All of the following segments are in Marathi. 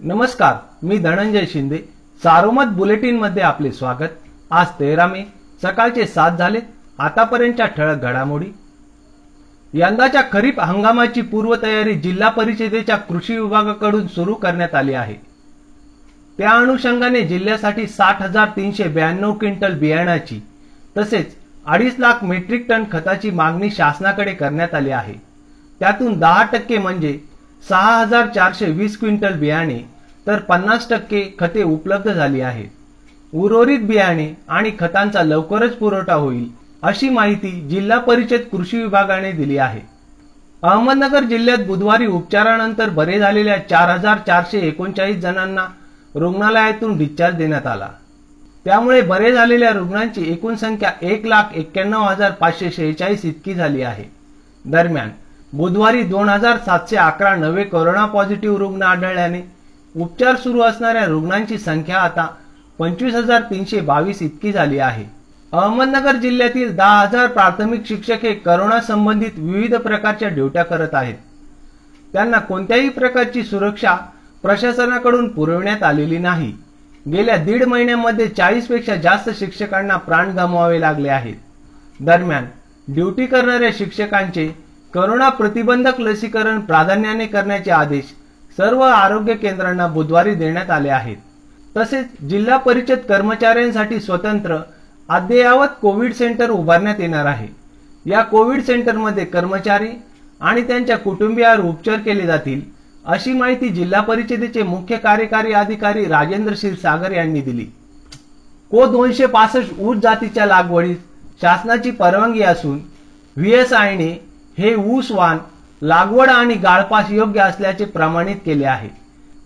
नमस्कार मी धनंजय शिंदे. सारोमत बुलेटिनमध्ये आपले स्वागत. आज तेरा मे सकाळचे सात झाले. आतापर्यंतच्या ठळक घडामोडी. यंदाच्या खरीप हंगामाची पूर्वतयारी जिल्हा परिषदेच्या कृषी विभागाकडून सुरू करण्यात आली आहे. त्या अनुषंगाने जिल्ह्यासाठी साठ हजार तीनशे ब्याण्णव क्विंटल बियाण्याची तसेच अडीच लाख मेट्रिक टन खताची मागणी शासनाकडे करण्यात आली आहे. त्यातून दहा टक्के म्हणजे सहा हजार चारशे वीस क्विंटल बियाणे तर पन्नास टक्के खते उपलब्ध झाली आहेत. उर्वरित बियाणे आणि खतांचा लवकरच पुरवठा होईल अशी माहिती जिल्हा परिषद कृषी विभागाने दिली आहे. अहमदनगर जिल्ह्यात बुधवारी उपचारानंतर बरे झालेल्या चार हजार चारशे एकोणचाळीस जणांना रुग्णालयातून डिस्चार्ज देण्यात आला. त्यामुळे बरे झालेल्या रुग्णांची एकूण संख्या एक लाख एक्क्याण्णव हजार पाचशे शेहेचाळीस इतकी झाली आहे. दरम्यान बुधवारी दोन हजार सातशे अकरा नवे कोरोना पॉझिटिव्ह रुग्ण आढळल्याने उपचार सुरू असणाऱ्या रुग्णांची संख्या आता पंचवीस हजार तीनशे बावीस इतकी झाली आहे. अहमदनगर जिल्ह्यातील दहा हजार प्राथमिक शिक्षक हे करोना संबंधित विविध प्रकारच्या ड्युट्या करत आहेत. त्यांना कोणत्याही प्रकारची सुरक्षा प्रशासनाकडून पुरवण्यात आलेली नाही. गेल्या दीड महिन्यामध्ये चाळीसपेक्षा जास्त शिक्षकांना प्राण गमवावे लागले आहेत. दरम्यान ड्युटी करणाऱ्या शिक्षकांचे करोना प्रतिबंधक लसीकरण प्राधान्याने करण्याचे आदेश सर्व आरोग्य केंद्रांना बुधवारी देण्यात आले आहेत. तसेच जिल्हा परिषद कर्मचाऱ्यांसाठी स्वतंत्र अद्ययावत कोविड सेंटर उभारण्यात येणार आहे. या कोविड सेंटरमध्ये कर्मचारी आणि त्यांच्या कुटुंबियावर उपचार केले जातील अशी माहिती जिल्हा परिषदेचे मुख्य कार्यकारी अधिकारी राजेंद्र सागर यांनी दिली. को दोनशे पासष्ट ऊस जातीच्या लागवडीस शासनाची परवानगी असून व्हीएसआयने हे ऊस वाण लागवड आणि गाळपास योग्य असल्याचे प्रमाणित केले आहे.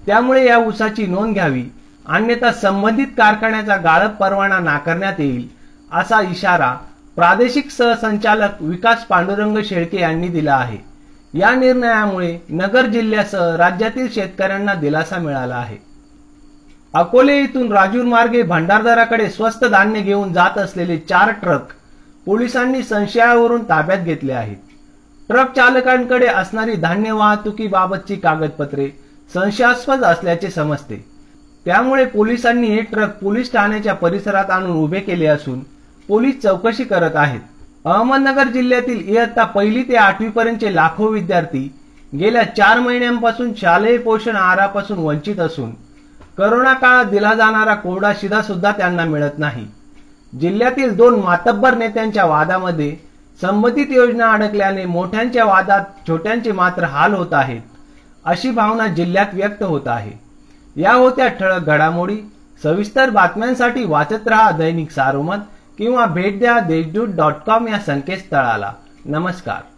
त्यामुळे या ऊसाची नोंद घ्यावी अन्यथा संबंधित कारखान्याचा गाळप परवाना नाकारण्यात येईल असा इशारा प्रादेशिक सहसंचालक विकास पांडुरंग शेळके यांनी दिला आहे. या निर्णयामुळे नगर जिल्ह्यासह राज्यातील शेतकऱ्यांना दिलासा मिळाला आहे. अकोले येथून राजूर मार्गे भंडारदाराकडे स्वस्त धान्य घेऊन जात असलेले चार ट्रक पोलिसांनी संशयावरून ताब्यात घेतले आहेत. ट्रक चालकांकडे असणारी धान्य वाहतुकीबाबतची कागदपत्रे संशयास्पद असल्याचे समजते. त्यामुळे पोलिसांनी हे ट्रक पोलीस ठाण्याच्या परिसरात आणून उभे केले असून पोलीस चौकशी करत आहेत. अहमदनगर जिल्ह्यातील इयत्ता पहिली ते आठवी पर्यंतचे लाखो विद्यार्थी गेल्या चार महिन्यांपासून शालेय पोषण आहारापासून वंचित असून करोना काळात दिला जाणारा कोरडा शिधा सुद्धा त्यांना मिळत नाही. जिल्ह्यातील दोन मातब्बर नेत्यांच्या वादामध्ये संबंधित योजना अडकल्याने मोठ्यांच्या वादात छोट्यांचे मात्र हाल होत आहेत अशी भावना जिल्ह्यात व्यक्त होत आहे. या होत्या ठळक घडामोडी सविस्तर बातम्यांसाठी वाचत रहा दैनिक सारोमत किंवा भेट द्या देशदूत डॉट कॉम या संकेतस्थळाला. नमस्कार.